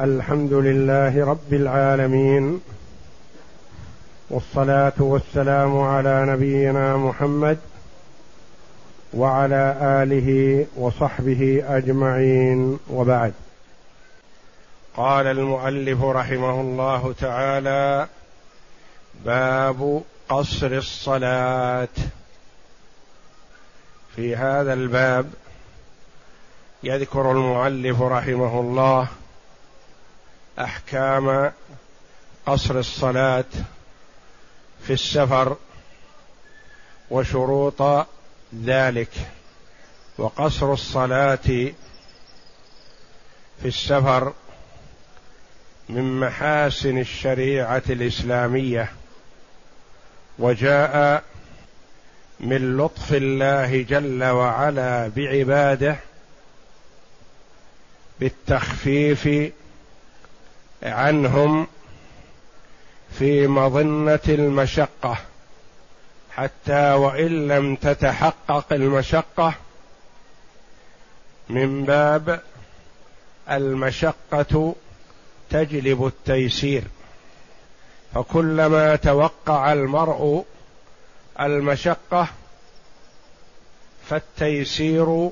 الحمد لله رب العالمين والصلاة والسلام على نبينا محمد وعلى آله وصحبه أجمعين وبعد. قال المؤلف رحمه الله تعالى باب قصر الصلاة. في هذا الباب يذكر المؤلف رحمه الله أحكام قصر الصلاة في السفر وشروط ذلك. وقصر الصلاة في السفر من محاسن الشريعة الإسلامية وجاء من لطف الله جل وعلا بعباده بالتخفيف عنهم في مظنة المشقة حتى وإن لم تتحقق المشقة من باب المشقة تجلب التيسير. فكلما توقع المرء المشقة فالتيسير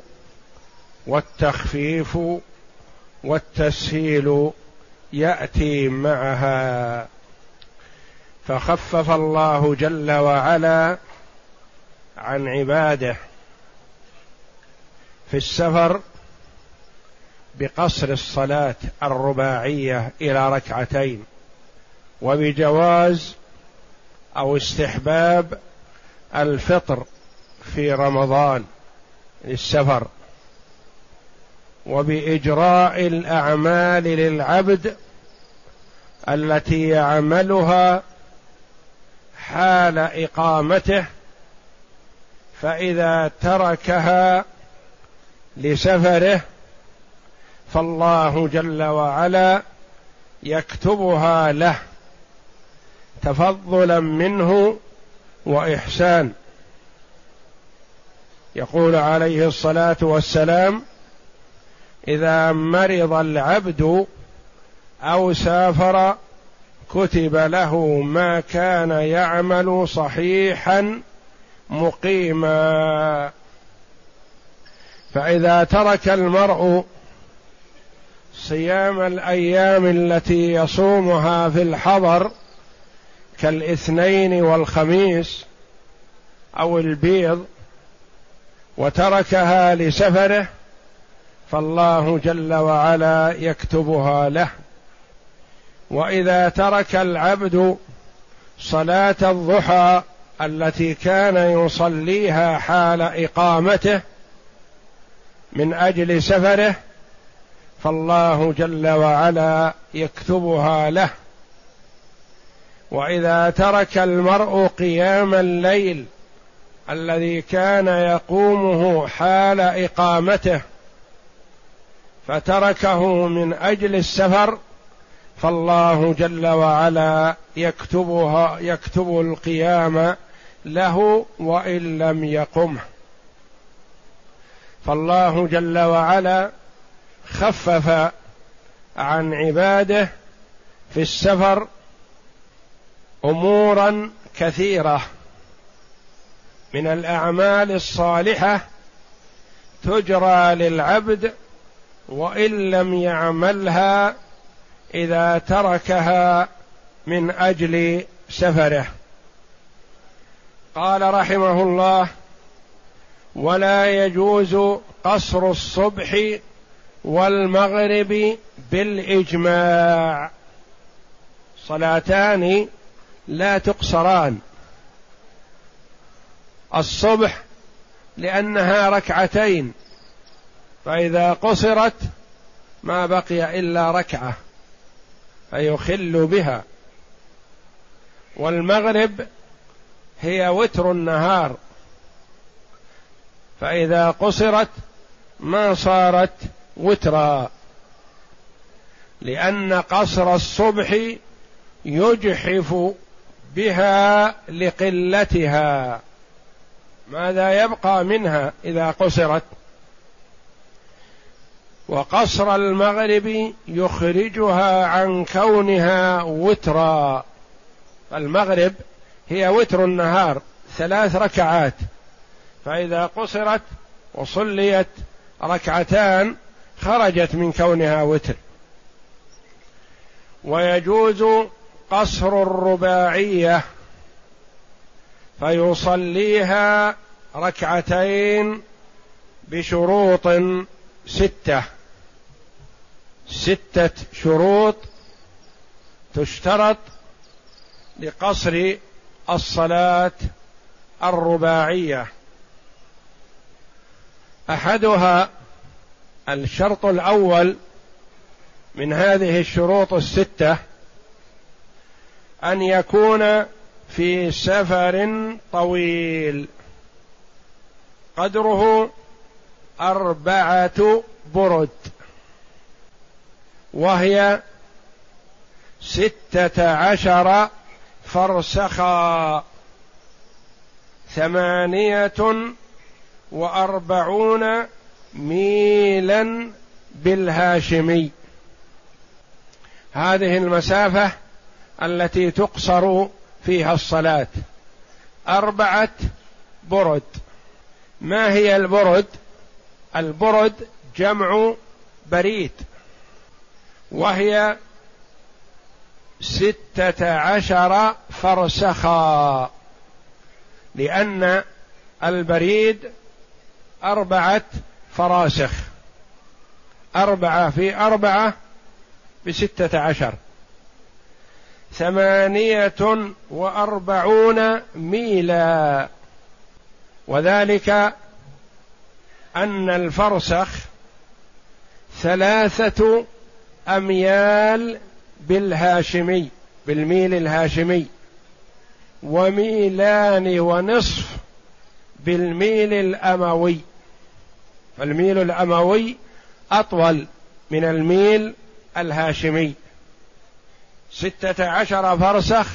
والتخفيف والتسهيل يأتي معها. فخفف الله جل وعلا عن عباده في السفر بقصر الصلاة الرباعية إلى ركعتين وبجواز أو استحباب الفطر في رمضان للسفر وبإجراء الأعمال للعبد التي يعملها حال إقامته فإذا تركها لسفره فالله جل وعلا يكتبها له تفضلا منه وإحسان. يقول عليه الصلاة والسلام إذا مرض العبد أو سافر كتب له ما كان يعمل صحيحا مقيما. فإذا ترك المرء صيام الأيام التي يصومها في الحضر كالاثنين والخميس أو البيض وتركها لسفره فالله جل وعلا يكتبها له. وإذا ترك العبد صلاة الضحى التي كان يصليها حال إقامته من أجل سفره فالله جل وعلا يكتبها له. وإذا ترك المرء قيام الليل الذي كان يقومه حال إقامته فتركه من أجل السفر فالله جل وعلا يكتبها يكتب القيام له وإن لم يقمه فالله جل وعلا خفف عن عباده في السفر أمورا كثيرة. من الأعمال الصالحة تجرى للعبد وإن لم يعملها إذا تركها من أجل سفره. قال رحمه الله ولا يجوز قصر الصبح والمغرب بالإجماع. صلاتان لا تقصران. الصبح لأنها ركعتين فإذا قصرت ما بقي إلا ركعة. فيخل بها. والمغرب هي وتر النهار. فإذا قصرت ما صارت وترا. لأن قصر الصبح يجحف بها لقلتها. ماذا يبقى منها إذا قصرت؟ وقصر المغرب يخرجها عن كونها وترا. المغرب هي وتر النهار ثلاث ركعات. فإذا قصرت وصليت ركعتان خرجت من كونها وتر. ويجوز قصر الرباعية فيصليها ركعتين بشروط ستة. ستة شروط تشترط لقصر الصلاة الرباعية. أحدها الشرط الأول من هذه الشروط الستة أن يكون في سفر طويل. قدره أربعة برد. وهي ستة عشر فرسخا ثمانية وأربعون ميلا بالهاشمي. هذه المسافة التي تقصر فيها الصلاة. أربعة برد. ما هي البرد؟ البرد جمع بريد. وهي ستة عشر فرسخا. لأن البريد أربعة فراسخ. أربعة في أربعة بستة عشر. ثمانية وأربعون ميلا. وذلك أن الفرسخ ثلاثة أميال بالهاشمي بالميل الهاشمي. وميلان ونصف بالميل الأموي. فالميل الأموي أطول من الميل الهاشمي. ستة عشر فرسخ.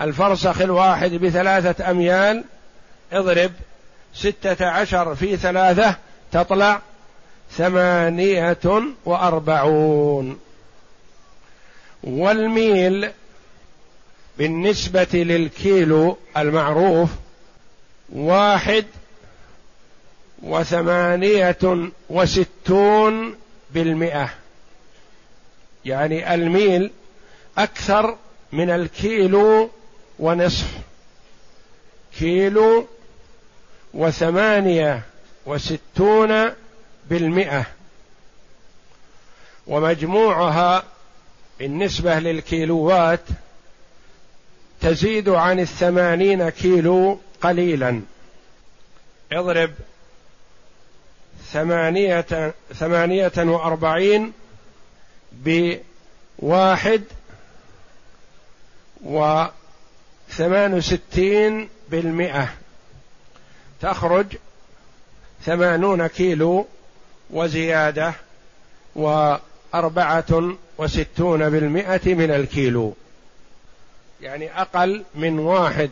الفرسخ الواحد بثلاثة أميال. اضرب. ستة عشر في ثلاثة تطلع. ثمانية وأربعون. والميل بالنسبة للكيلو المعروف واحد وثمانية وستون بالمئة. يعني الميل أكثر من الكيلو ونصف. كيلو وثمانية وستون بالمئة. ومجموعها بالنسبة للكيلوات تزيد عن الثمانين كيلو قليلا. اضرب ثمانية ثمانية وأربعين بواحد وثمان وستين بالمئة. تخرج ثمانون كيلو وزيادة وأربعة وستون بالمئة من الكيلو. يعني أقل من واحد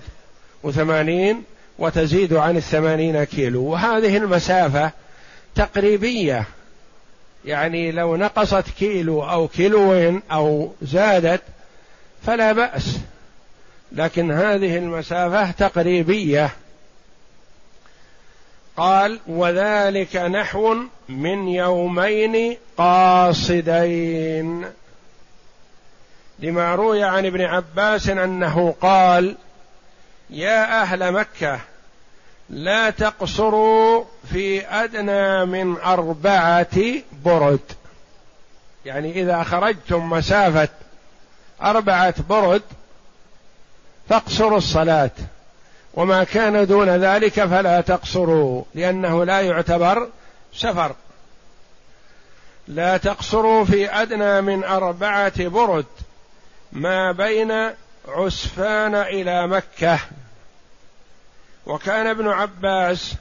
وثمانين وتزيد عن الثمانين كيلو. وهذه المسافة تقريبية. يعني لو نقصت كيلو أو كيلوين أو زادت فلا بأس. لكن هذه المسافة تقريبية. قال وذلك نحو من يومين قاصدين. لما روي عن ابن عباس أنه قال يا أهل مكة لا تقصروا في أدنى من أربعة برد. يعني إذا خرجتم مسافة أربعة برد فاقصروا الصلاة. وما كان دون ذلك فلا تقصروا لأنه لا يعتبر سفر. لا تقصروا في أدنى من أربعة برد ما بين عسفان إلى مكة. وكان ابن عباس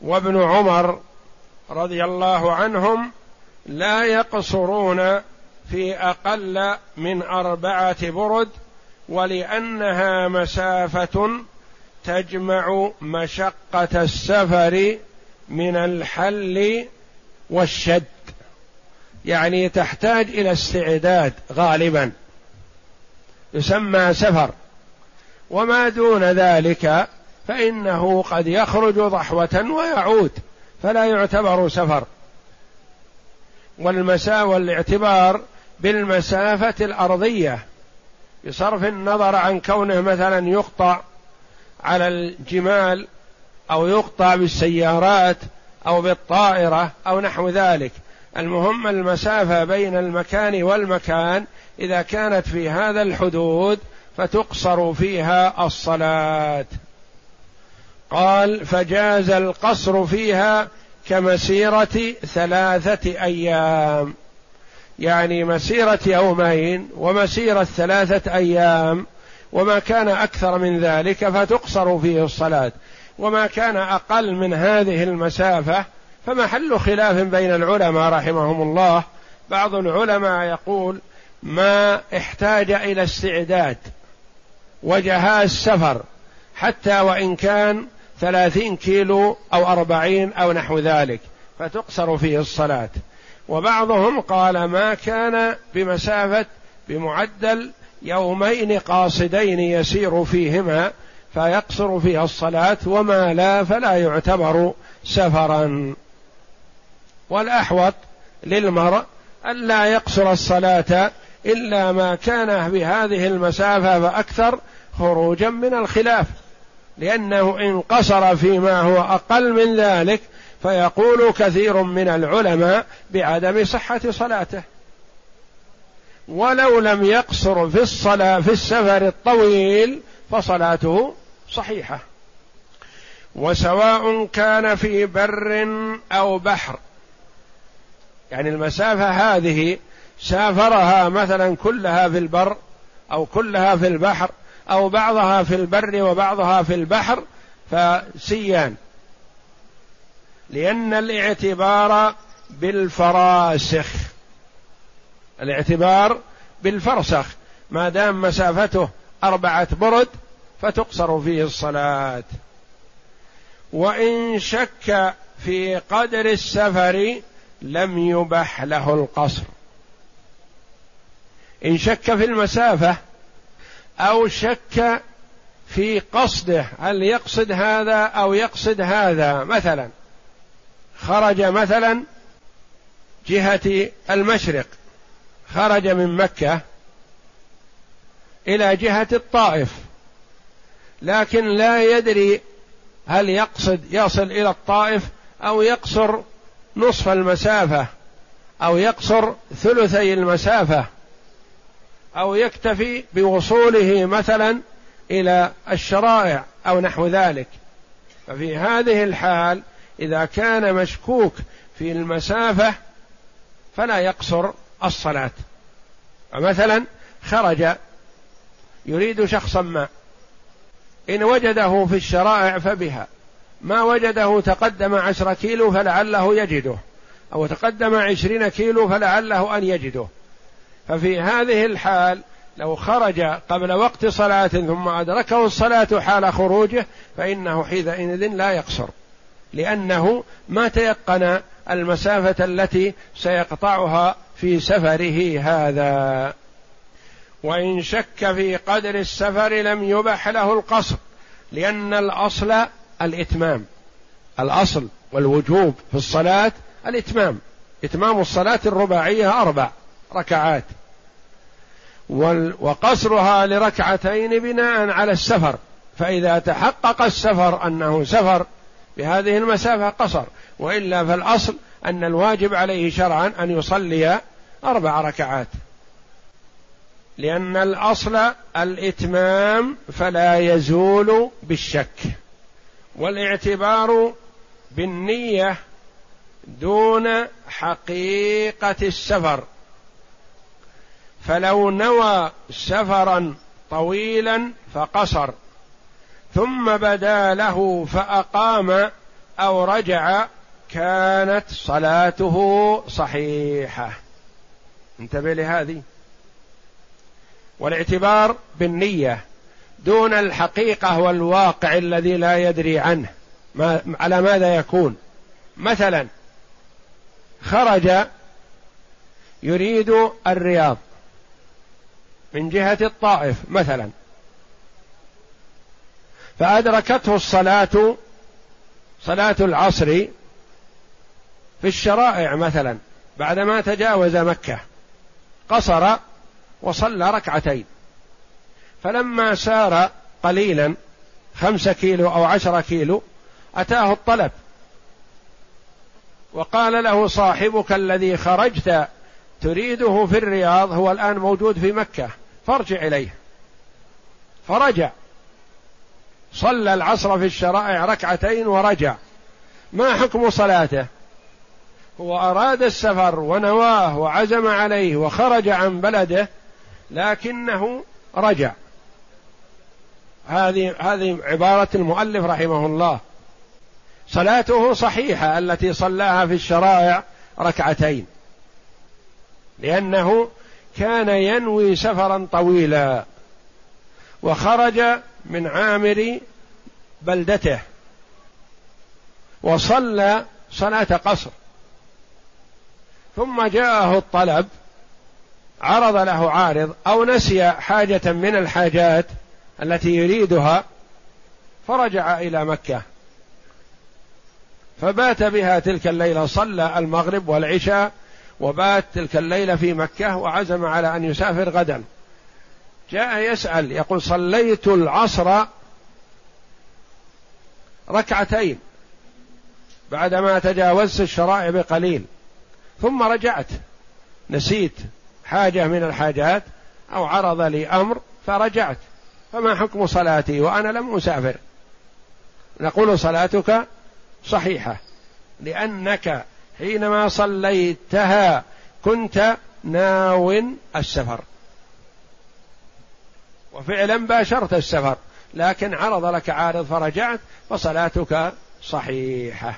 وابن عمر رضي الله عنهم لا يقصرون في أقل من أربعة برد ولأنها مسافة تجمع مشقة السفر من الحل والشد. يعني تحتاج إلى استعداد غالبا. يسمى سفر. وما دون ذلك فإنه قد يخرج ضحوة ويعود فلا يعتبر سفر. والمسا والاعتبار بالمسافة الأرضية بصرف النظر عن كونه مثلا يقطع على الجمال أو يقطع بالسيارات أو بالطائرة أو نحو ذلك. المهم المسافة بين المكان والمكان. إذا كانت في هذا الحدود فتقصر فيها الصلاة. قال فجاز القصر فيها كمسيرة ثلاثة أيام. يعني مسيرة يومين ومسيرة ثلاثة أيام. وما كان أكثر من ذلك فتقصر فيه الصلاة. وما كان أقل من هذه المسافة فمحل خلاف بين العلماء رحمهم الله. بعض العلماء يقول ما احتاج إلى استعداد وجهاز سفر حتى وإن كان ثلاثين كيلو أو أربعين أو نحو ذلك فتقصر فيه الصلاة. وبعضهم قال ما كان بمسافة بمعدل يومين قاصدين يسير فيهما فيقصر فيها الصلاة وما لا فلا يعتبر سفرا. والأحوط للمرء الا يقصر الصلاة إلا ما كان بهذه المسافة فأكثر خروجا من الخلاف لأنه إن قصر فيما هو أقل من ذلك فيقول كثير من العلماء بعدم صحة صلاته. ولو لم يقصر في الصلاة في السفر الطويل فصلاته صحيحة. وسواء كان في بر أو بحر. يعني المسافة هذه سافرها مثلا كلها في البر أو كلها في البحر أو بعضها في البر وبعضها في البحر فسيان. لأن الاعتبار بالفراسخ. الاعتبار بالفرسخ. ما دام مسافته أربعة برد فتقصر فيه الصلاة. وإن شك في قدر السفر لم يبح له القصر. إن شك في المسافة أو شك في قصده هل يقصد هذا أو يقصد هذا؟ مثلا خرج مثلا جهة المشرق. خرج من مكة إلى جهة الطائف لكن لا يدري هل يقصد يصل إلى الطائف أو يقصر نصف المسافة أو يقصر ثلثي المسافة أو يكتفي بوصوله مثلا إلى الشرائع أو نحو ذلك. ففي هذه الحال إذا كان مشكوك في المسافة فلا يقصر الصلاة. مثلا خرج يريد شخصا ما. إن وجده في الشرائع فبها. ما وجده تقدم عشر كيلو فلعله يجده. أو تقدم عشرين كيلو فلعله أن يجده. ففي هذه الحال لو خرج قبل وقت صلاة ثم أدركه الصلاة حال خروجه فإنه حينئذ لا يقصر. لأنه ما تيقن المسافة التي سيقطعها في سفره هذا. وإن شك في قدر السفر لم يبح له القصر لأن الأصل الإتمام. الأصل والوجوب في الصلاة الإتمام. إتمام الصلاة الرباعية أربع ركعات. وقصرها لركعتين بناء على السفر. فإذا تحقق السفر أنه سفر بهذه المسافة قصر. وإلا فالأصل أن الواجب عليه شرعا أن يصلي أربع ركعات. لأن الأصل الإتمام فلا يزول بالشك. والإعتبار بالنية دون حقيقة السفر. فلو نوى سفرا طويلا فقصر. ثم بدا له فأقام أو رجع كانت صلاته صحيحة. انتبه لهذه. والاعتبار بالنية دون الحقيقة والواقع الذي لا يدري عنه. ما على ماذا يكون؟ مثلا خرج يريد الرياض من جهة الطائف مثلا. فأدركته الصلاة صلاة العصر في الشرائع مثلا بعدما تجاوز مكة قصر وصلى ركعتين. فلما سار قليلا خمسة كيلو أو عشرة كيلو أتاه الطلب. وقال له صاحبك الذي خرجت تريده في الرياض هو الآن موجود في مكة. فارجع إليه. فرجع. صلى العصر في الشرائع ركعتين ورجع. ما حكم صلاته؟ هو أراد السفر ونواه وعزم عليه وخرج عن بلده لكنه رجع. هذه هذه عبارة المؤلف رحمه الله. صلاته صحيحة التي صلاها في الشرائع ركعتين. لأنه كان ينوي سفرا طويلا وخرج من عامر بلدته وصلى صلاة قصر. ثم جاءه الطلب عرض له عارض أو نسي حاجة من الحاجات التي يريدها فرجع إلى مكة. فبات بها تلك الليلة صلى المغرب والعشاء وبات تلك الليلة في مكة وعزم على أن يسافر غدا. جاء يسأل يقول صليت العصر ركعتين بعدما تجاوزت الشرائع بقليل. ثم رجعت. نسيت حاجة من الحاجات أو عرض لي أمر فرجعت. فما حكم صلاتي وأنا لم أسافر؟ نقول صلاتك صحيحة لأنك حينما صليتها كنت ناو السفر. وفعلا باشرت السفر لكن عرض لك عارض فرجعت فصلاتك صحيحة.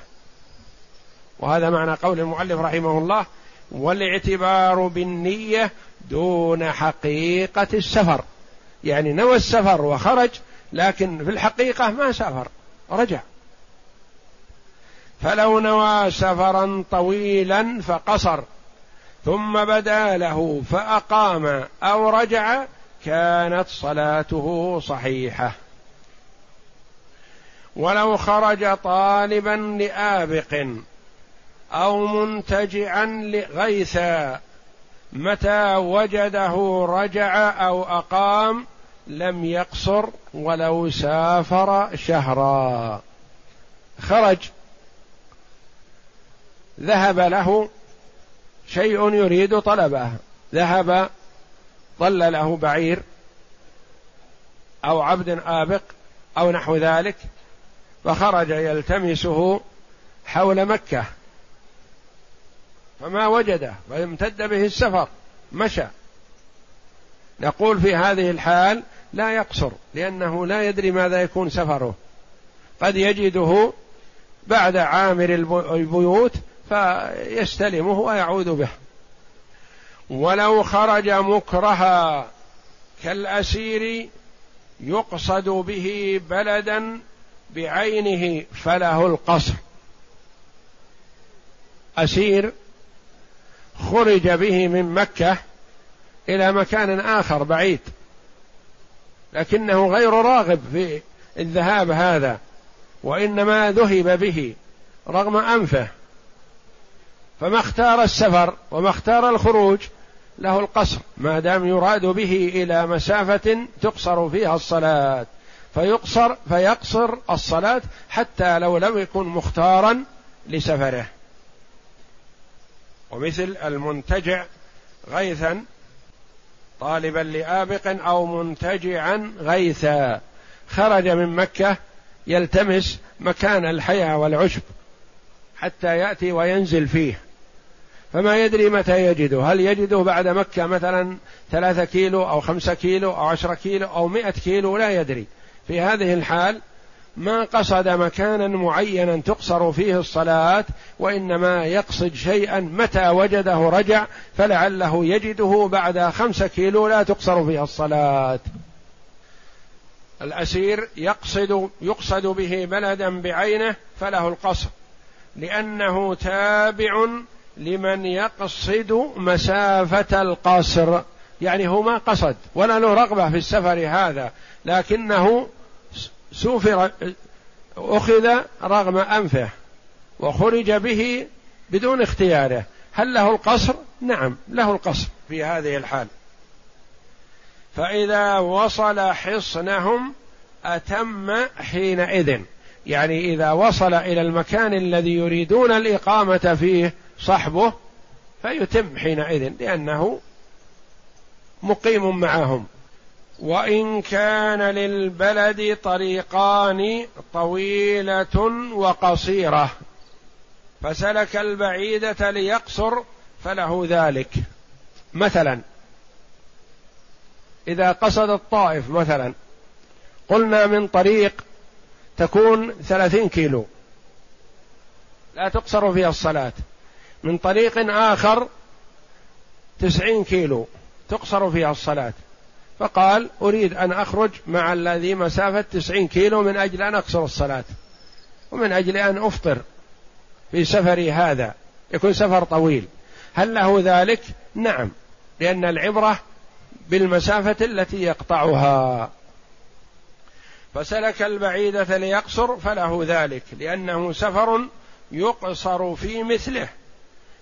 وهذا معنى قول المؤلف رحمه الله والإعتبار بالنية دون حقيقة السفر. يعني نوى السفر وخرج لكن في الحقيقة ما سافر رجع. فلو نوى سفرا طويلا فقصر ثم بدا له فأقام أو رجع كانت صلاته صحيحة. ولو خرج طالبا لآبق أو منتجعا غيثا متى وجده رجع أو أقام لم يقصر ولو سافر شهرا. خرج. ذهب له شيء يريد طلبه. ذهب ضل له بعير أو عبد آبق أو نحو ذلك فخرج يلتمسه حول مكة. فما وجده فامتد به السفر مشى. نقول في هذه الحال لا يقصر لأنه لا يدري ماذا يكون سفره. قد يجده بعد عامر البيوت فيستلمه ويعود به. ولو خرج مكرها كالأسير يقصد به بلدا بعينه فله القصر. أسير خرج به من مكة إلى مكان آخر بعيد لكنه غير راغب في الذهاب هذا وإنما ذهب به رغم أنفه. فما اختار السفر وما اختار الخروج له القصر ما دام يراد به إلى مسافة تقصر فيها الصلاة فيقصر فيقصر الصلاة حتى لو لم يكن مختارا لسفره. ومثل المنتجع غيثا طالبا لآبق أو منتجعا غيثا. خرج من مكة يلتمس مكان الحياة والعشب حتى يأتي وينزل فيه. فما يدري متى يجده. هل يجده بعد مكة مثلا ثلاثة كيلو أو خمسة كيلو أو عشرة كيلو أو مئة كيلو؟ لا يدري. في هذه الحال ما قصد مكانا معينا تقصر فيه الصلاة وإنما يقصد شيئا متى وجده رجع فلعله يجده بعد خمسة كيلو لا تقصر فيها الصلاة. الأسير يقصد يقصد به بلدا بعينه فله القصر. لأنه تابع لمن يقصد مسافة القصر. يعني هو ما قصد ولا له رغبة في السفر هذا لكنه سوفر أخذ رغم أنفه وخرج به بدون اختياره. هل له القصر؟ نعم له القصر في هذه الحال. فإذا وصل حصنهم أتم حينئذ. يعني إذا وصل إلى المكان الذي يريدون الإقامة فيه صحبه فيتم حينئذ لأنه مقيم معهم. وإن كان للبلد طريقان طويلة وقصيرة فسلك البعيدة ليقصر فله ذلك. مثلا إذا قصد الطائف مثلا قلنا من طريق تكون ثلاثين كيلو لا تقصر فيها الصلاة. من طريق آخر تسعين كيلو تقصر فيها الصلاة. فقال أريد أن أخرج مع الذي مسافة تسعين كيلو من أجل أن أقصر الصلاة ومن أجل أن أفطر في سفري هذا يكون سفر طويل هل له ذلك؟ نعم لأن العبرة بالمسافة التي يقطعها فسلك البعيدة ليقصر فله ذلك لأنه سفر يقصر في مثله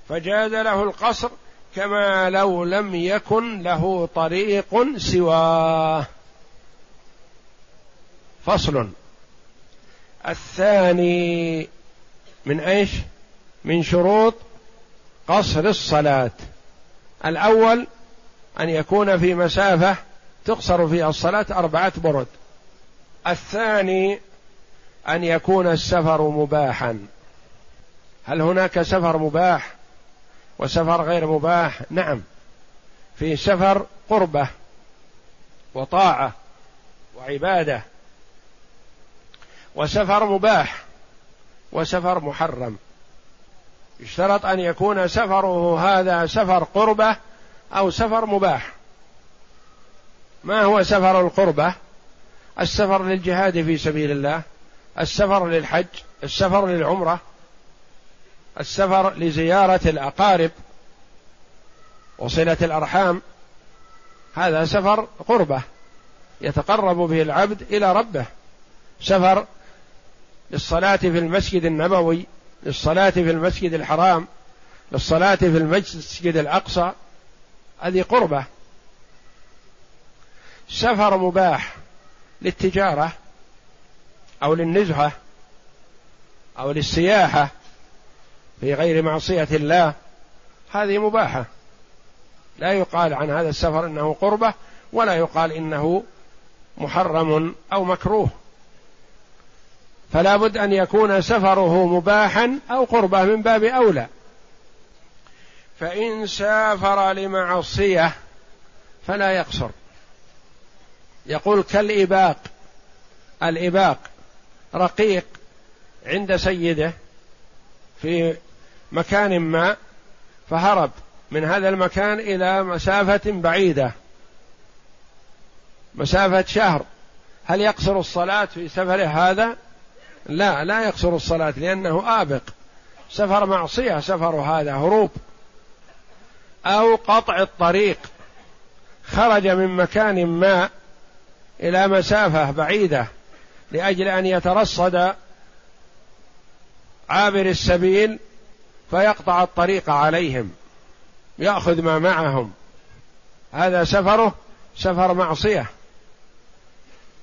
فجاز له القصر كما لو لم يكن له طريق سواه. فصل. الثاني من إيش؟ من شروط قصر الصلاة. الأول أن يكون في مسافة تقصر فيها الصلاة أربعة برد. الثاني أن يكون السفر مباحا. هل هناك سفر مباح؟ وسفر غير مباح؟ نعم. في سفر قربة وطاعة وعبادة. وسفر مباح وسفر محرم. يشترط أن يكون سفره هذا سفر قربة أو سفر مباح. ما هو سفر القربة؟ السفر للجهاد في سبيل الله السفر للحج السفر للعمرة السفر لزيارة الأقارب وصلة الأرحام. هذا سفر قربة يتقرب به العبد إلى ربه. سفر للصلاة في المسجد النبوي للصلاة في المسجد الحرام للصلاة في المسجد الأقصى. هذه قربة. سفر مباح للتجارة أو للنزهة أو للسياحة. في غير معصية الله هذه مباحة. لا يقال عن هذا السفر إنه قربة ولا يقال إنه محرم أو مكروه. فلا بد أن يكون سفره مباحا أو قربة من باب أولى. فإن سافر لمعصية فلا يقصر. يقول كالإباق الإباق رقيق عند سيده في مكان ما فهرب من هذا المكان إلى مسافة بعيدة مسافة شهر. هل يقصر الصلاة في سفره هذا؟ لا لا يقصر الصلاة لأنه آبق. سفر معصية سفر هذا هروب. أو قطع الطريق خرج من مكان ما إلى مسافة بعيدة لأجل أن يترصد عابر السبيل فيقطع الطريق عليهم يأخذ ما معهم. هذا سفره سفر معصية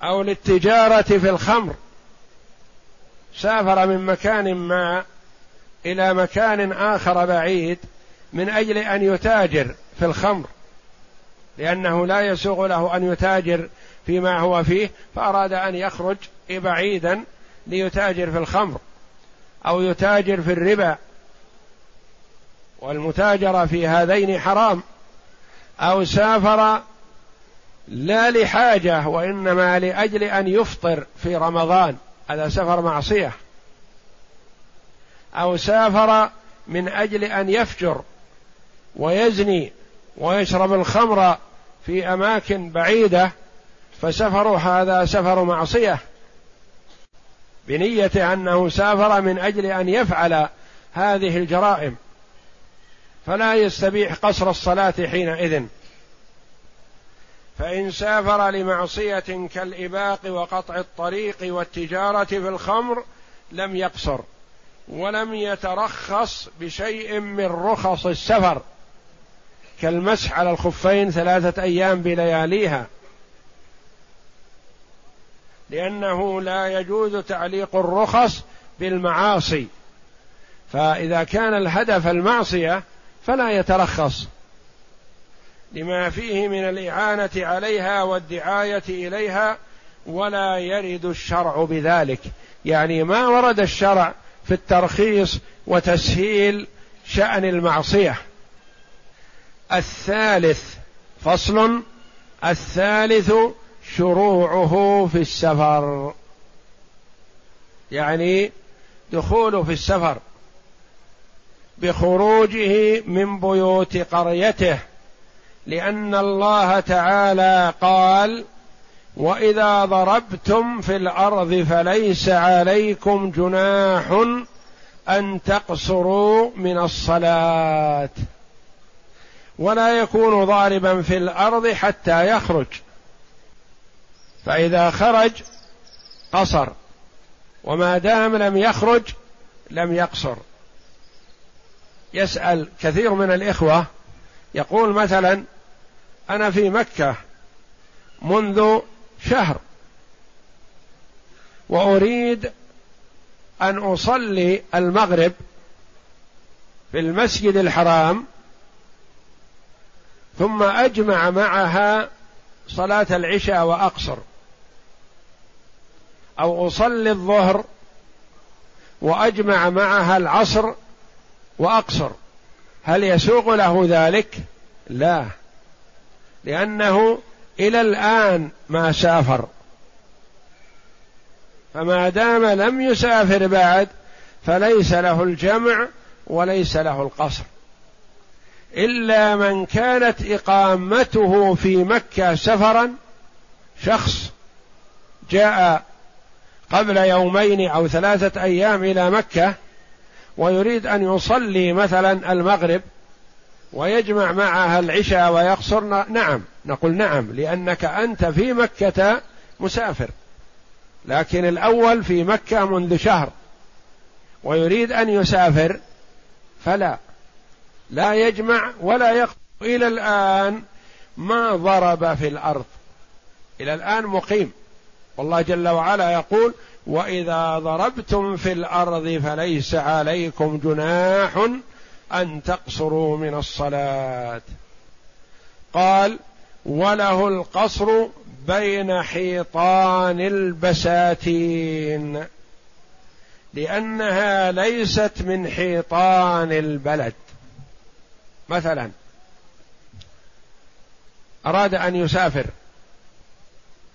أو للتجارة في الخمر. سافر من مكان ما إلى مكان آخر بعيد من أجل أن يتاجر في الخمر لأنه لا يسوغ له أن يتاجر فيما هو فيه فأراد أن يخرج بعيدا ليتاجر في الخمر أو يتاجر في الربا. والمتاجرة في هذين حرام أو سافر لا لحاجة وإنما لأجل أن يفطر في رمضان هذا سفر معصية. أو سافر من أجل أن يفجر ويزني ويشرب الخمر في أماكن بعيدة فسفر هذا سفر معصية. بنية أنه سافر من أجل أن يفعل هذه الجرائم. فلا يستبيح قصر الصلاة حينئذ. فإن سافر لمعصية كالإباق وقطع الطريق والتجارة في الخمر لم يقصر ولم يترخص بشيء من رخص السفر كالمسح على الخفين ثلاثة أيام بلياليها. لأنه لا يجوز تعليق الرخص بالمعاصي. فإذا كان الهدف المعصية فلا يترخص. لما فيه من الإعانة عليها والدعاية إليها ولا يرد الشرع بذلك. يعني ما ورد الشرع في الترخيص وتسهيل شأن المعصية. الثالث فصل الثالث شروعه في السفر. يعني دخوله في السفر. بخروجه من بيوت قريته لأن الله تعالى قال وإذا ضربتم في الأرض فليس عليكم جناح أن تقصروا من الصلاة. ولا يكون ضاربا في الأرض حتى يخرج. فإذا خرج قصر وما دام لم يخرج لم يقصر. يسأل كثير من الإخوة يقول مثلا أنا في مكة منذ شهر وأريد أن أصلي المغرب في المسجد الحرام ثم أجمع معها صلاة العشاء وأقصر أو أصلي الظهر وأجمع معها العصر وأقصر. هل يسوق له ذلك؟ لا. لأنه إلى الآن ما سافر. فما دام لم يسافر بعد فليس له الجمع وليس له القصر. إلا من كانت إقامته في مكة سفرا شخص جاء قبل يومين أو ثلاثة أيام إلى مكة ويريد أن يصلي مثلا المغرب ويجمع معها العشاء ويقصر نعم نقول نعم لأنك أنت في مكة مسافر لكن الأول في مكة منذ شهر ويريد أن يسافر فلا لا يجمع ولا يقصر. إلى الآن ما ضرب في الأرض إلى الآن مقيم. والله جل وعلا يقول وإذا ضربتم في الأرض فليس عليكم جناح أن تقصروا من الصلاة. قال وله القصر بين حيطان البساتين لأنها ليست من حيطان البلد. مثلا أراد أن يسافر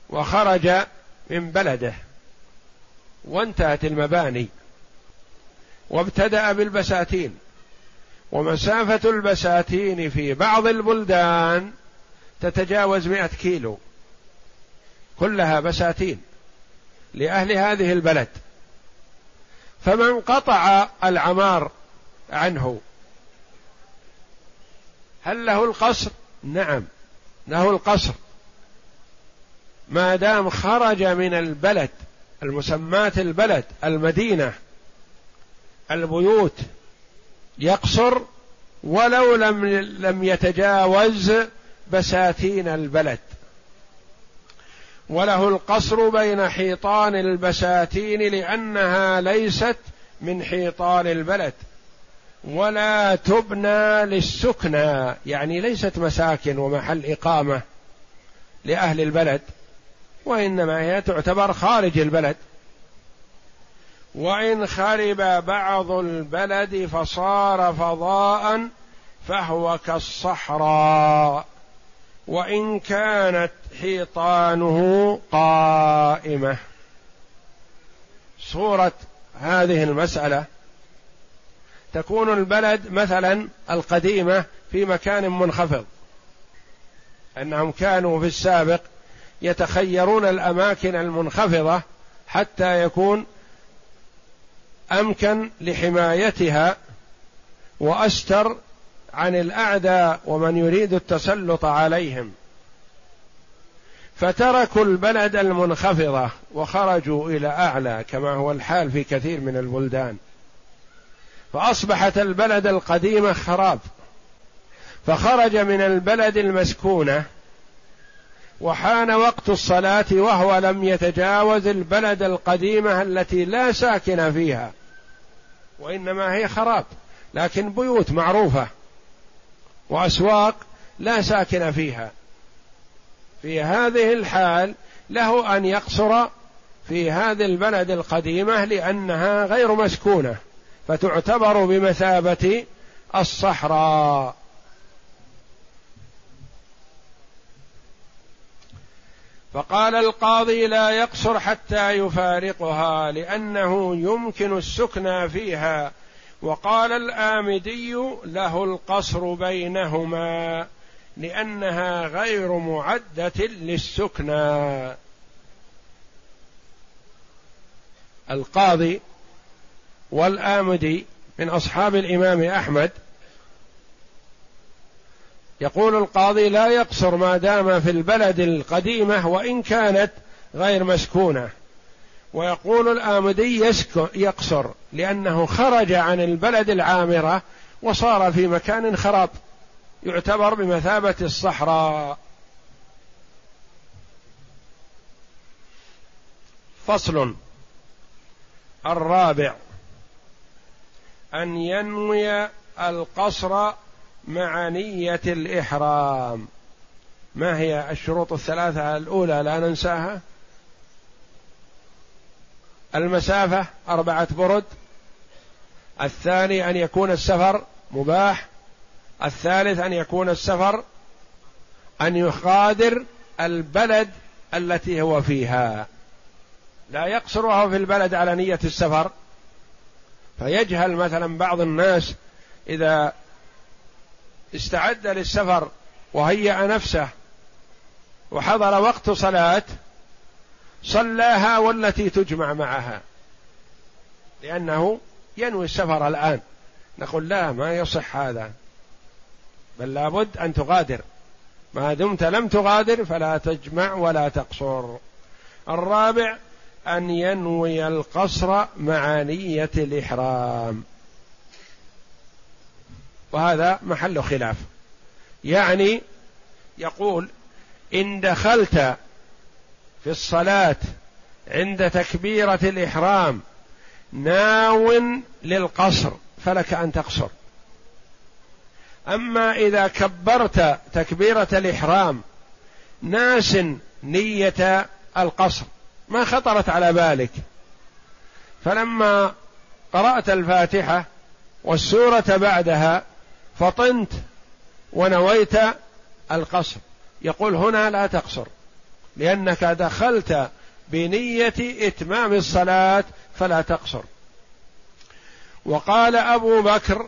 وخرج من بلده. وانتهت المباني وابتدأ بالبساتين. ومسافة البساتين في بعض البلدان تتجاوز مئة كيلو. كلها بساتين لأهل هذه البلد. فمن قطع العمار عنه هل له القصر؟ نعم له القصر. ما دام خرج من البلد المسماة البلد المدينة البيوت يقصر ولو لم لم يتجاوز بساتين البلد. وله القصر بين حيطان البساتين لأنها ليست من حيطان البلد. ولا تبنى للسكنى يعني ليست مساكن ومحل إقامة لأهل البلد. وإنما هي تعتبر خارج البلد. وإن خرب بعض البلد فصار فضاء فهو كالصحراء. وإن كانت حيطانه قائمة. صوره هذه المسألة تكون البلد مثلا القديمة في مكان منخفض. أنهم كانوا في السابق يتخيرون الأماكن المنخفضة حتى يكون أمكن لحمايتها وأستر عن الأعداء ومن يريد التسلط عليهم. فتركوا البلد المنخفضة وخرجوا إلى أعلى كما هو الحال في كثير من البلدان. فأصبحت البلد القديمه خراب. فخرج من البلد المسكونة وحان وقت الصلاة وهو لم يتجاوز البلد القديمة التي لا ساكن فيها. وإنما هي خراب لكن بيوت معروفة وأسواق لا ساكن فيها. في هذه الحال له أن يقصر في هذه البلد القديمة لأنها غير مسكونة فتعتبر بمثابة الصحراء. فقال القاضي لا يقصر حتى يفارقها لأنه يمكن السكنى فيها. وقال الآمدي له القصر بينهما لأنها غير معدة للسكنى القاضي والآمدي من أصحاب الإمام أحمد يقول القاضي لا يقصر ما دام في البلد القديمة وإن كانت غير مسكونة. ويقول الآمدي يقصر لأنه خرج عن البلد العامرة وصار في مكان خراب. يعتبر بمثابة الصحراء. فصل. الرابع. أن ينوي القصر مع نية الإحرام. ما هي الشروط الثلاثة الأولى لا ننساها؟ المسافة أربعة برد. الثاني أن يكون السفر مباح. الثالث أن يكون السفر أن يغادر البلد التي هو فيها. لا يقصرها في البلد على نية السفر. فيجهل مثلا بعض الناس إذا استعد للسفر وهيأ نفسه وحضر وقت صلاة صلاها والتي تجمع معها لأنه ينوي السفر الآن. نقول لا ما يصح هذا. بل لابد أن تغادر. ما دمت لم تغادر فلا تجمع ولا تقصر. الرابع أن ينوي القصر مع نية الإحرام. وهذا محل خلاف. يعني يقول إن دخلت في الصلاة عند تكبيرة الإحرام ناو للقصر فلك أن تقصر. أما إذا كبرت تكبيرة الإحرام ناس نية القصر ما خطرت على بالك. فلما قرأت الفاتحة والسورة بعدها فطنت ونويت القصر. يقول هنا لا تقصر لأنك دخلت بنية إتمام الصلاة فلا تقصر. وقال أبو بكر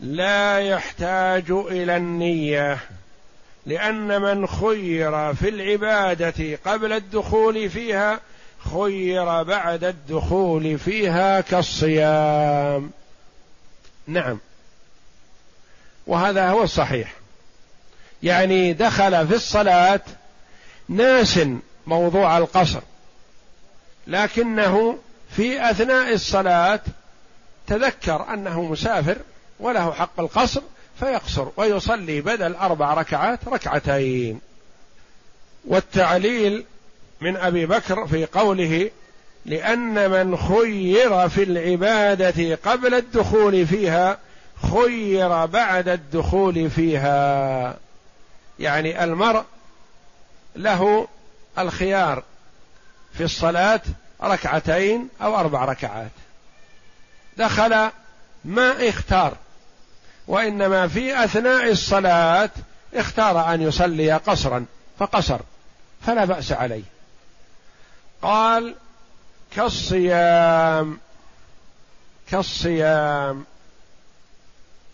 لا يحتاج إلى النية لأن من خير في العبادة قبل الدخول فيها خير بعد الدخول فيها كالصيام. نعم. وهذا هو الصحيح. يعني دخل في الصلاة ناس موضوع القصر لكنه في أثناء الصلاة تذكر أنه مسافر وله حق القصر فيقصر ويصلي بدل أربع ركعات ركعتين. والتعليل من أبي بكر في قوله لأن من خير في العبادة قبل الدخول فيها خير بعد الدخول فيها. يعني المرء له الخيار في الصلاة ركعتين أو أربع ركعات. دخل ما اختار وإنما في أثناء الصلاة اختار أن يصلي قصرا فقصر فلا بأس عليه. قال كالصيام كالصيام.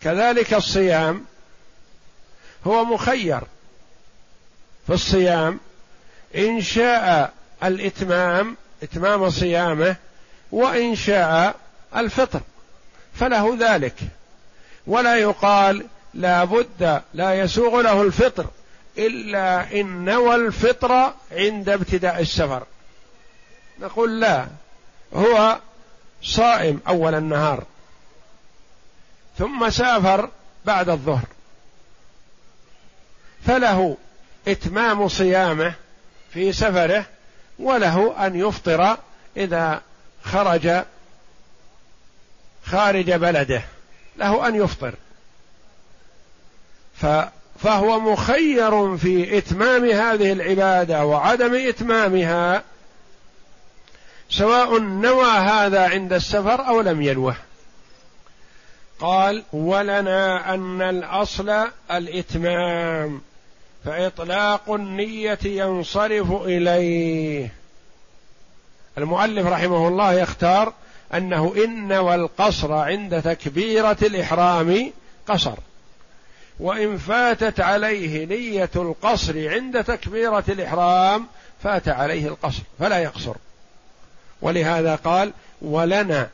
كذلك الصيام هو مخير في الصيام. إن شاء الإتمام إتمام صيامه وإن شاء الفطر فله ذلك. ولا يقال لا بد لا يسوغ له الفطر إلا إن نوى الفطر عند ابتداء السفر. نقول لا هو صائم أول النهار. ثم سافر بعد الظهر. فله إتمام صيامه في سفره وله أن يفطر إذا خرج خارج بلده. له أن يفطر. فهو مخير في إتمام هذه العبادة وعدم إتمامها سواء نوى هذا عند السفر أو لم ينوه. قال ولنا أن الأصل الإتمام فإطلاق النية ينصرف إليه. المؤلف رحمه الله يختار أنه إن والقصر عند تكبيرة الإحرام قصر وإن فاتت عليه نية القصر عند تكبيرة الإحرام فات عليه القصر فلا يقصر. ولهذا قال ولنا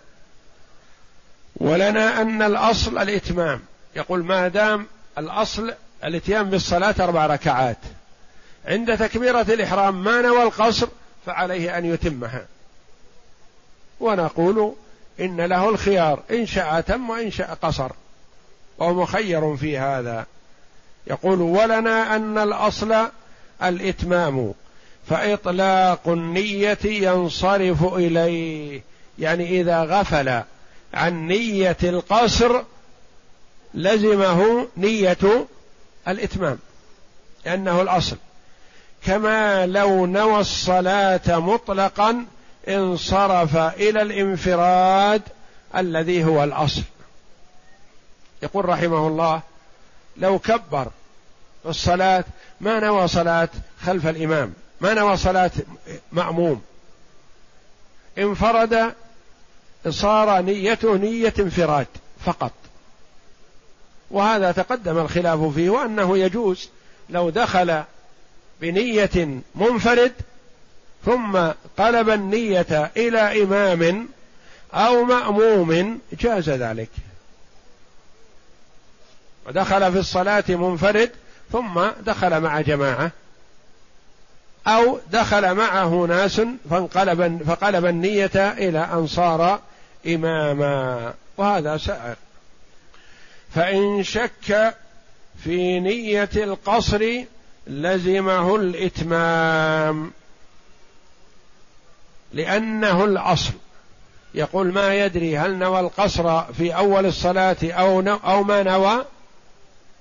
ولنا أن الأصل الإتمام. يقول ما دام الأصل الإتيان بالصلاة أربع ركعات. عند تكبيرة الإحرام ما نوى القصر فعليه أن يتمها. ونقول إن له الخيار. إن شاء تم وإن شاء قصر. وهو مخير في هذا. يقول ولنا أن الأصل الإتمام. فإطلاق النية ينصرف إليه. يعني إذا غفل عن نية القصر لزمه نية الإتمام لأنه الأصل. كما لو نوى الصلاة مطلقا انصرف إلى الانفراد الذي هو الأصل. يقول رحمه الله لو كبر الصلاة ما نوى صلاة خلف الإمام ما نوى صلاة مأموم. انفرد صار نيته نية انفراد فقط. وهذا تقدم الخلاف فيه وأنه يجوز لو دخل بنية منفرد ثم قلب النية إلى إمام أو مأموم جاز ذلك. ودخل في الصلاة منفرد ثم دخل مع جماعة أو دخل معه ناس فانقلب فقلب النية إلى أن صار إماما. وهذا سائر فإن شك في نية القصر لزمه الإتمام. لأنه الأصل. يقول ما يدري هل نوى القصر في أول الصلاة أو أو ما نوى؟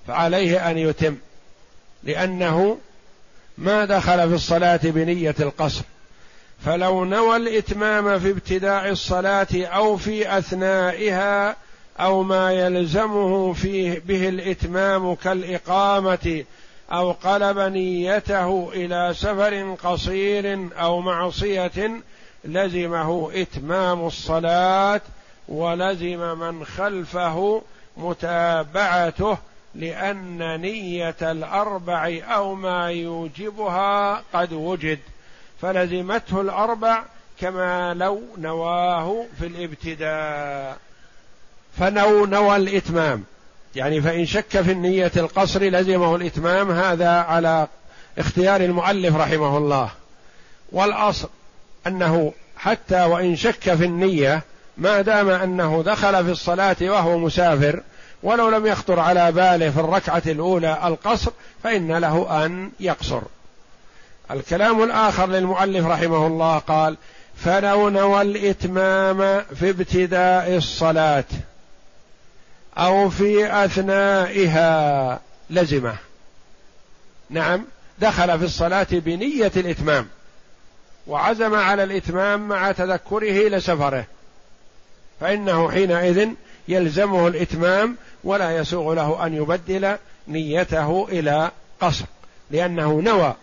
فعليه أن يتم. لأنه ما دخل في الصلاة بنية القصر. فلو نوى الإتمام في ابتداء الصلاة أو في أثنائها أو ما يلزمه فيه به الإتمام كالإقامة أو قلب نيته إلى سفر قصير أو معصية لزمه إتمام الصلاة ولزم من خلفه متابعته لأن نية الأربع أو ما يوجبها قد وجد. فلزمته الأربع كما لو نواه في الابتداء. فنو نوى الإتمام. يعني فإن شك في النية القصر لزمه الإتمام. هذا على اختيار المؤلف رحمه الله. والأصل أنه حتى وإن شك في النية ما دام أنه دخل في الصلاة وهو مسافر ولو لم يخطر على باله في الركعة الأولى القصر فإن له أن يقصر. الكلام الآخر للمؤلف رحمه الله قال فلو نوى الإتمام في ابتداء الصلاة أو في أثنائها لزمة. نعم دخل في الصلاة بنية الإتمام وعزم على الإتمام مع تذكره لسفره فإنه حينئذ يلزمه الإتمام ولا يسوغ له أن يبدل نيته إلى قصر لأنه نوى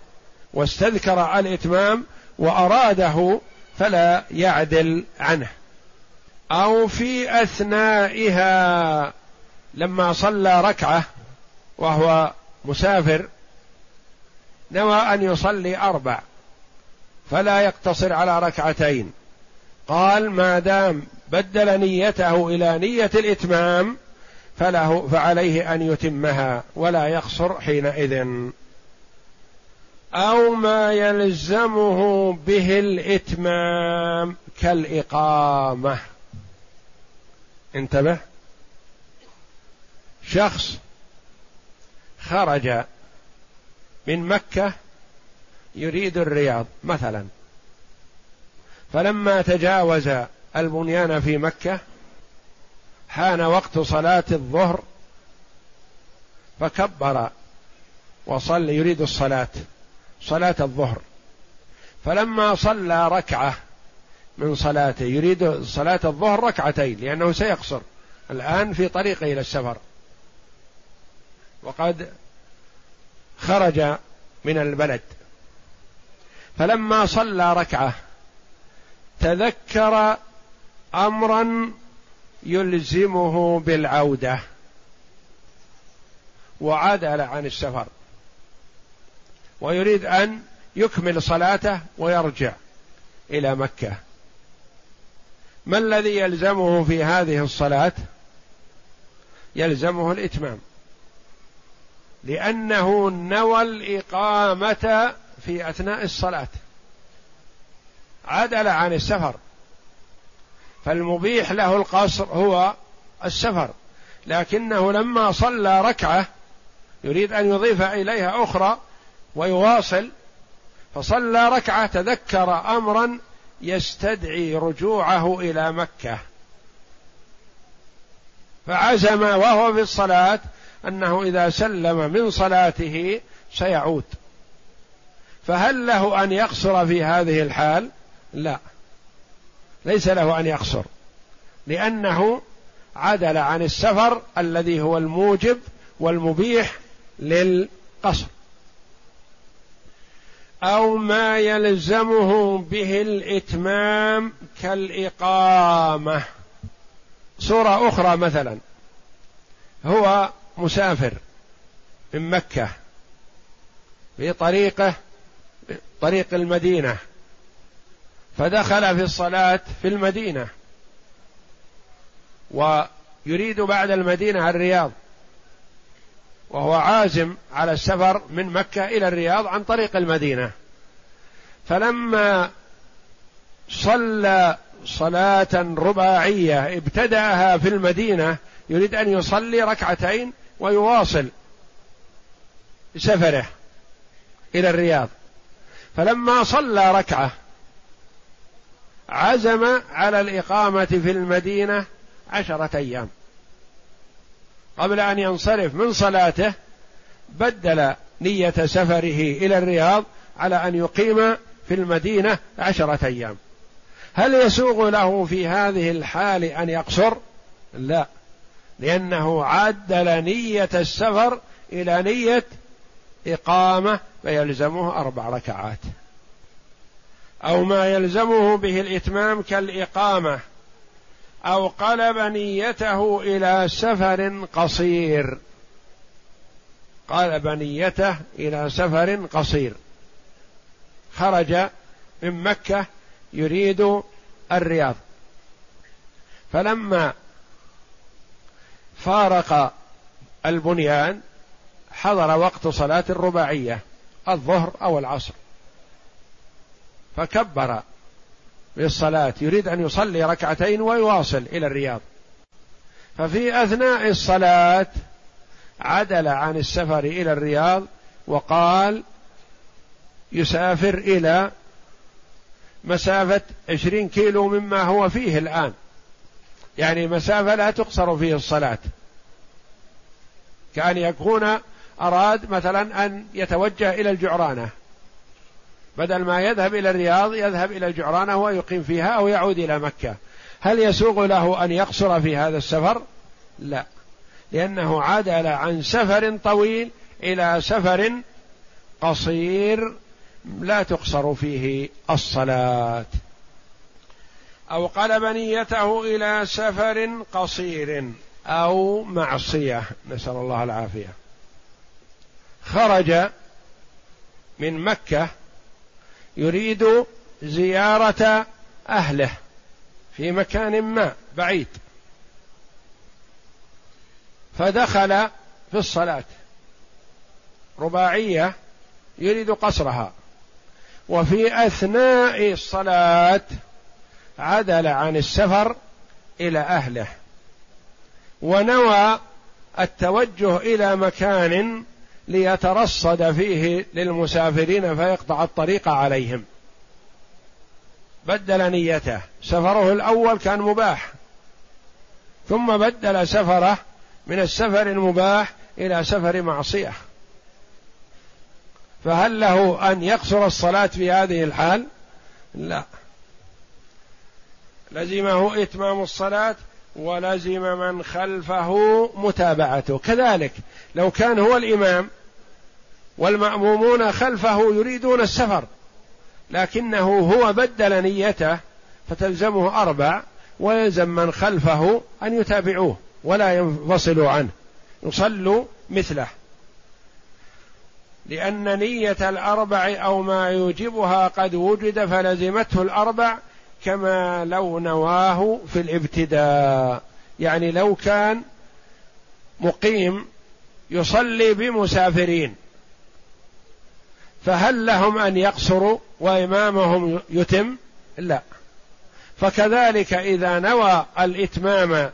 واستذكر الإتمام وأراده فلا يعدل عنه. أو في أثنائها لما صلى ركعة وهو مسافر نوى أن يصلي أربع فلا يقتصر على ركعتين. قال ما دام بدل نيته إلى نية الإتمام فله فعليه أن يتمها ولا يقصر حينئذ. أو ما يلزمه به الإتمام كالإقامة. انتبه. شخص خرج من مكة يريد الرياض مثلا. فلما تجاوز البنيان في مكة حان وقت صلاة الظهر فكبر وصلى يريد الصلاة. صلاة الظهر. فلما صلى ركعة من صلاته يريد صلاة الظهر ركعتين لأنه سيقصر. الآن في طريقه إلى السفر. وقد خرج من البلد. فلما صلى ركعة تذكر أمرا يلزمه بالعودة. وعدل عن السفر. ويريد أن يكمل صلاته ويرجع إلى مكة. ما الذي يلزمه في هذه الصلاة؟ يلزمه الإتمام. لأنه نوى الإقامة في أثناء الصلاة. عدل عن السفر. فالمبيح له القصر هو السفر. لكنه لما صلى ركعة يريد أن يضيف إليها أخرى ويواصل فصلى ركعة تذكر امرا يستدعي رجوعه إلى مكة. فعزم وهو في الصلاة أنه إذا سلم من صلاته سيعود. فهل له أن يقصر في هذه الحال؟ لا. ليس له أن يقصر لأنه عدل عن السفر الذي هو الموجب والمبيح للقصر. أو ما يلزمه به الإتمام كالإقامة. صوره أخرى مثلا. هو مسافر من مكة في طريقه طريق المدينة. فدخل في الصلاة في المدينة. ويريد بعد المدينة الرياض. وهو عازم على السفر من مكة إلى الرياض عن طريق المدينة. فلما صلى صلاة رباعية ابتدأها في المدينة يريد أن يصلي ركعتين ويواصل سفره إلى الرياض. فلما صلى ركعة عزم على الإقامة في المدينة عشرة أيام. قبل أن ينصرف من صلاته بدل نية سفره إلى الرياض على أن يقيم في المدينة عشرة أيام. هل يسوغ له في هذه الحال أن يقصر؟ لا. لأنه عدل نية السفر إلى نية إقامة فيلزمه أربع ركعات. أو ما يلزمه به الإتمام كالإقامة أو قلب نيته إلى سفر قصير. قلب نيته إلى سفر قصير. خرج من مكة يريد الرياض. فلما فارق البنيان حضر وقت صلاة الرباعية الظهر أو العصر. فكبر بالصلاة يريد أن يصلي ركعتين ويواصل إلى الرياض. ففي أثناء الصلاة عدل عن السفر إلى الرياض وقال يسافر إلى مسافة عشرين كيلو مما هو فيه الآن. يعني مسافة لا تقصر فيه الصلاة. كأن يكون أراد مثلا أن يتوجه إلى الجعرانة. بدل ما يذهب إلى الرياض يذهب إلى الجعرانة ويقيم فيها أو يعود إلى مكة. هل يسوغ له أن يقصر في هذا السفر؟ لا. لأنه عدل عن سفر طويل إلى سفر قصير لا تقصر فيه الصلاة. أو قلب نيته إلى سفر قصير أو معصية. نسأل الله العافية. خرج من مكة يريد زيارة أهله في مكان ما بعيد. فدخل في الصلاة. رباعية يريد قصرها. وفي أثناء الصلاة عدل عن السفر إلى أهله. ونوى التوجه إلى مكان ليترصد فيه للمسافرين فيقطع الطريق عليهم. بدل نيته. سفره الأول كان مباح. ثم بدل سفره من السفر المباح إلى سفر معصية. فهل له أن يقصر الصلاة في هذه الحال؟ لا. لزمه إتمام الصلاة ولزم من خلفه متابعته. كذلك لو كان هو الإمام والمأمومون خلفه يريدون السفر لكنه هو بدل نيته فتلزمه أربع ويلزم من خلفه أن يتابعوه ولا ينفصلوا عنه يصلوا مثله. لأن نية الأربع أو ما يوجبها قد وجد فلزمته الأربع كما لو نواه في الابتداء. يعني لو كان مقيم يصلي بمسافرين فهل لهم أن يقصروا وإمامهم يتم؟ لا. فكذلك إذا نوى الإتمام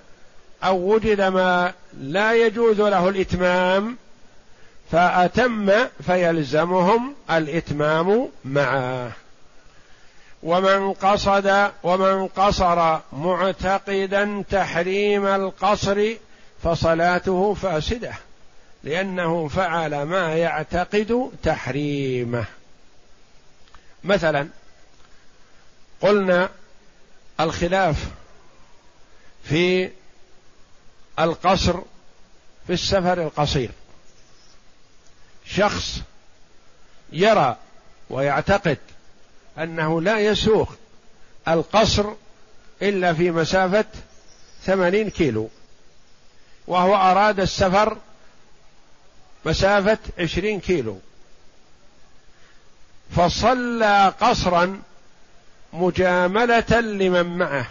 أو وجد ما لا يجوز له الإتمام فأتم فيلزمهم الإتمام معه. ومن قصد ومن قصر معتقدا تحريم القصر فصلاته فاسده لأنه فعل ما يعتقد تحريمه. مثلا قلنا الخلاف في القصر في السفر القصير. شخص يرى ويعتقد أنه لا يسوق القصر إلا في مسافة ثمانين كيلو وهو أراد السفر مسافة عشرين كيلو. فصلى قصرا مجاملة لمن معه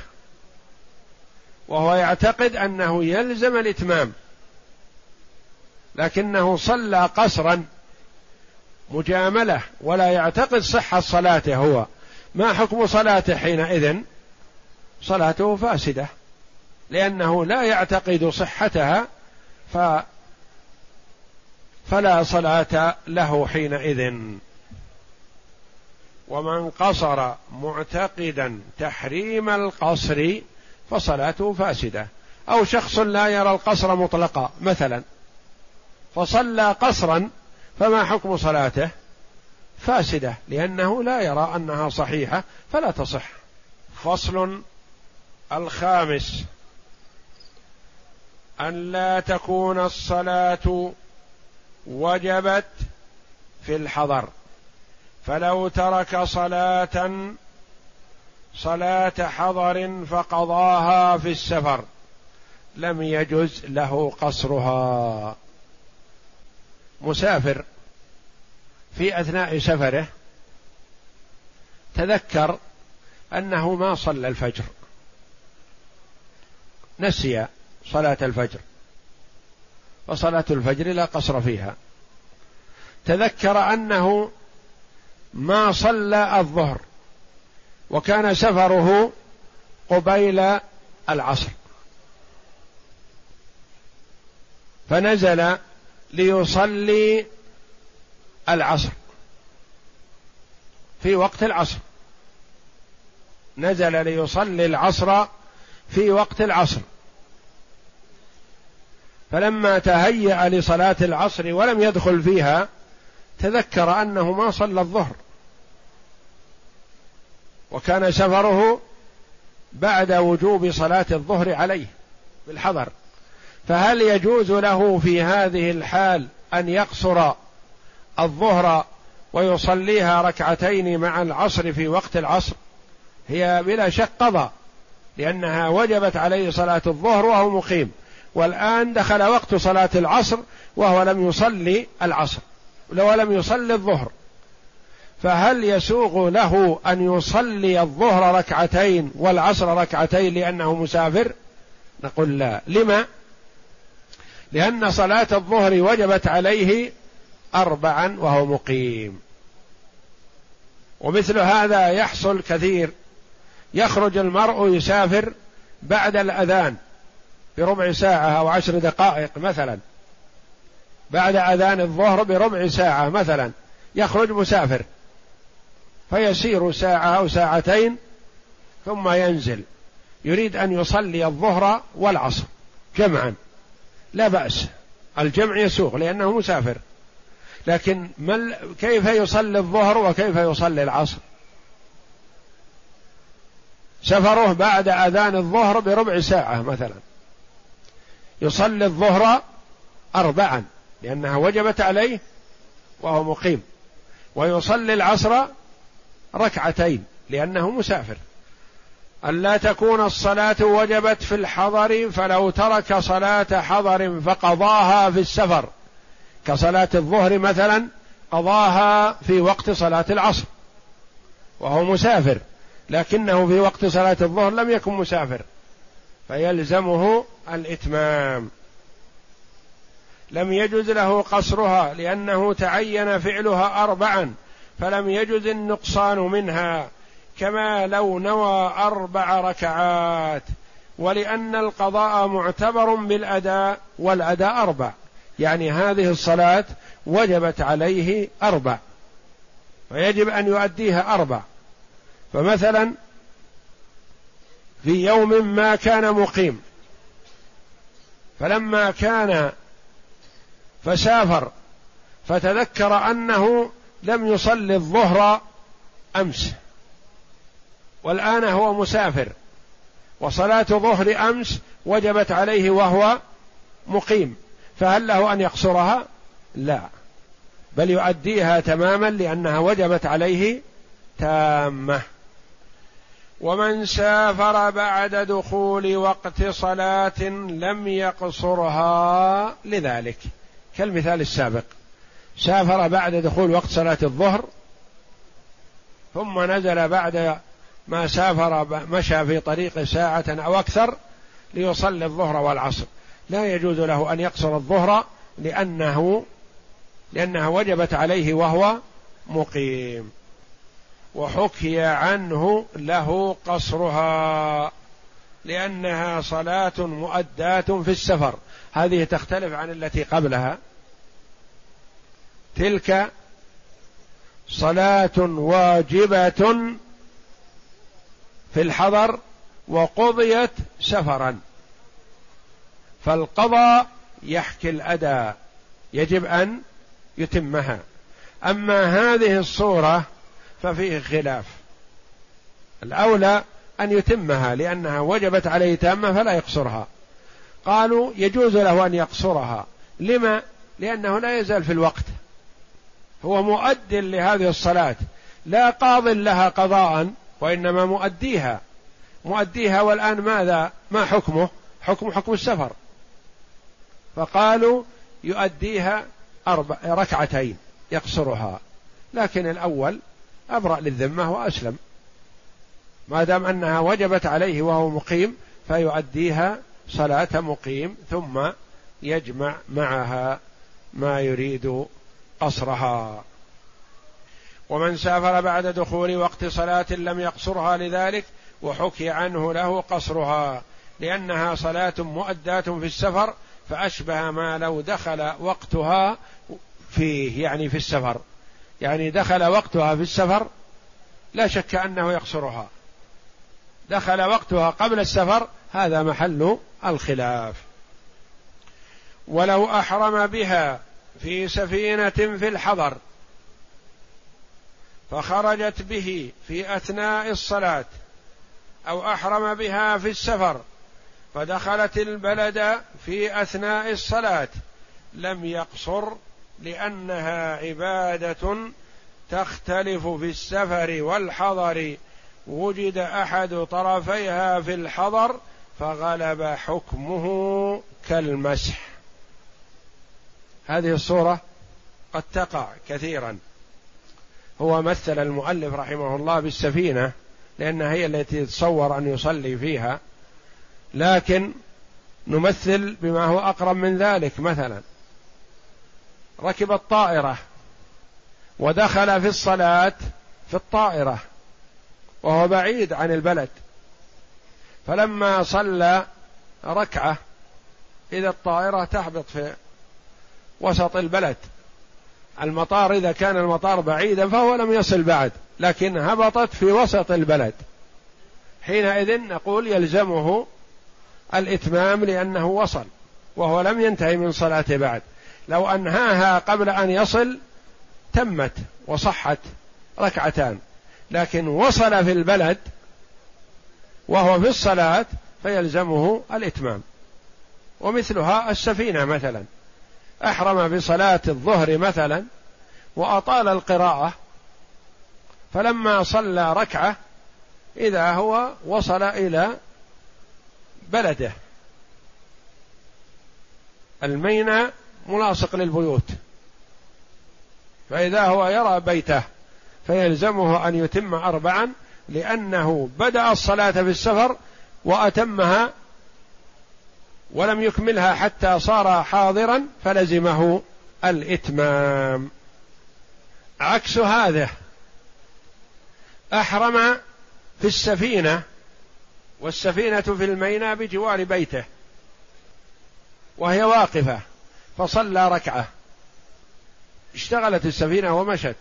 وهو يعتقد أنه يلزم الإتمام لكنه صلى قصرا مجاملة ولا يعتقد صحة صلاته هو. ما حكم صلاته حينئذ؟ صلاته فاسدة. لأنه لا يعتقد صحتها ف فلا صلاة له حينئذ. ومن قصر معتقدا تحريم القصر فصلاته فاسدة. أو شخص لا يرى القصر مطلقا مثلا. فصلى قصرا فما حكم صلاته؟ فاسدة لأنه لا يرى أنها صحيحة فلا تصح. فصل الخامس. أن لا تكون الصلاة وجبت في الحضر. فلو ترك صلاة صلاة حضر فقضاها في السفر. لم يجز له قصرها. مسافر في أثناء سفره تذكر أنه ما صلى الفجر نسي صلاة الفجر وصلاة الفجر لا قصر فيها تذكر أنه ما صلى الظهر وكان سفره قبيل العصر فنزل ليصلي العصر. في وقت العصر. نزل ليصلي العصر في وقت العصر. فلما تهيأ لصلاة العصر ولم يدخل فيها تذكر أنه ما صلى الظهر. وكان سفره بعد وجوب صلاة الظهر عليه بالحضر. فهل يجوز له في هذه الحال أن يقصر الظهر ويصليها ركعتين مع العصر في وقت العصر؟ هي بلا شك قضى لأنها وجبت عليه صلاة الظهر وهو مقيم والآن دخل وقت صلاة العصر وهو لم يصلي العصر ولم يصلي الظهر. فهل يسوغ له أن يصلي الظهر ركعتين والعصر ركعتين لأنه مسافر؟ نقول لا. لما؟ لأن صلاة الظهر وجبت عليه أربعا وهو مقيم. ومثل هذا يحصل كثير. يخرج المرء يسافر بعد الأذان بربع ساعة أو عشر دقائق مثلا. بعد أذان الظهر بربع ساعة مثلا. يخرج مسافر. فيسير ساعة أو ساعتين ثم ينزل. يريد أن يصلي الظهر والعصر جمعا. لا بأس. الجمع يسوغ لأنه مسافر. لكن مل كيف يصلي الظهر وكيف يصلي العصر؟ سفره بعد أذان الظهر بربع ساعة مثلا. يصلي الظهر أربعا لأنها وجبت عليه وهو مقيم. ويصلي العصر ركعتين لأنه مسافر. ألا تكون الصلاة وجبت في الحضر فلو ترك صلاة حضر فقضاها في السفر. كصلاة الظهر مثلا قضاها في وقت صلاة العصر وهو مسافر. لكنه في وقت صلاة الظهر لم يكن مسافر فيلزمه الإتمام. لم يجز له قصرها لأنه تعين فعلها أربعا فلم يجز النقصان منها. كما لو نوى أربع ركعات ولأن القضاء معتبر بالأداء والأداء أربع. يعني هذه الصلاة وجبت عليه أربع فيجب أن يؤديها أربع. فمثلا في يوم ما كان مقيم فلما كان فسافر فتذكر أنه لم يصلي الظهر أمس. والآن هو مسافر. وصلاة ظهر أمس وجبت عليه وهو مقيم. فهل له أن يقصرها؟ لا. بل يؤديها تماما لأنها وجبت عليه تامة. ومن سافر بعد دخول وقت صلاة لم يقصرها لذلك. كالمثال السابق. سافر بعد دخول وقت صلاة الظهر ثم نزل بعد ما سافر مشى في طريق ساعة أو أكثر ليصلي الظهر والعصر. لا يجوز له أن يقصر الظهر لأنه لأنها وجبت عليه وهو مقيم. وحكي عنه له قصرها لأنها صلاة مؤداة في السفر. هذه تختلف عن التي قبلها. تلك صلاة واجبة في الحضر وقضيت سفرا. فالقضاء يحكي الأداء يجب أن يتمها. أما هذه الصورة ففيه خلاف. الأولى أن يتمها لأنها وجبت عليه تامة فلا يقصرها. قالوا يجوز له أن يقصرها. لما؟ لأنه لا يزال في الوقت. هو مؤد لهذه الصلاة. لا قاض لها قضاء. وإنما مؤديها. مؤديها والآن ماذا؟ ما حكمه؟ حكم حكم السفر. فقالوا يؤديها أربع ركعتين يقصرها. لكن الأول أبرأ للذمة وأسلم. ما دام أنها وجبت عليه وهو مقيم فيؤديها صلاة مقيم ثم يجمع معها ما يريد قصرها. ومن سافر بعد دخول وقت صلاة لم يقصرها لذلك وحكي عنه له قصرها لأنها صلاة مؤداة في السفر فأشبه ما لو دخل وقتها فيه يعني في السفر. يعني دخل وقتها في السفر لا شك أنه يقصرها. دخل وقتها قبل السفر هذا محل الخلاف. ولو أحرم بها في سفينة في الحضر فخرجت به في أثناء الصلاة أو أحرم بها في السفر فدخلت البلد في أثناء الصلاة. لم يقصر لأنها عبادة تختلف في السفر والحضر. وجد أحد طرفيها في الحضر فغلب حكمه كالمسح. هذه الصورة قد تقع كثيرا. هو مثل المؤلف رحمه الله بالسفينة لأنها هي التي يتصور أن يصلي فيها. لكن نمثل بما هو أقرب من ذلك مثلا ركب الطائرة ودخل في الصلاة في الطائرة وهو بعيد عن البلد. فلما صلى ركعة اذا الطائرة تهبط في وسط البلد. المطار إذا كان المطار بعيدا فهو لم يصل بعد لكن هبطت في وسط البلد. حينئذ نقول يلزمه الإتمام لأنه وصل وهو لم ينتهي من صلاته بعد. لو أنهاها قبل أن يصل تمت وصحت ركعتان لكن وصل في البلد وهو في الصلاة فيلزمه الإتمام. ومثلها السفينة مثلا. أحرم بصلاة الظهر مثلا وأطال القراءة فلما صلى ركعة إذا هو وصل إلى بلده. المينى ملاصق للبيوت. فإذا هو يرى بيته فيلزمه أن يتم أربعا لأنه بدأ الصلاة في السفر وأتمها ولم يكملها حتى صار حاضرا فلزمه الإتمام. عكس هذا أحرم في السفينة والسفينة في الميناء بجوار بيته وهي واقفة فصلى ركعة. اشتغلت السفينة ومشت.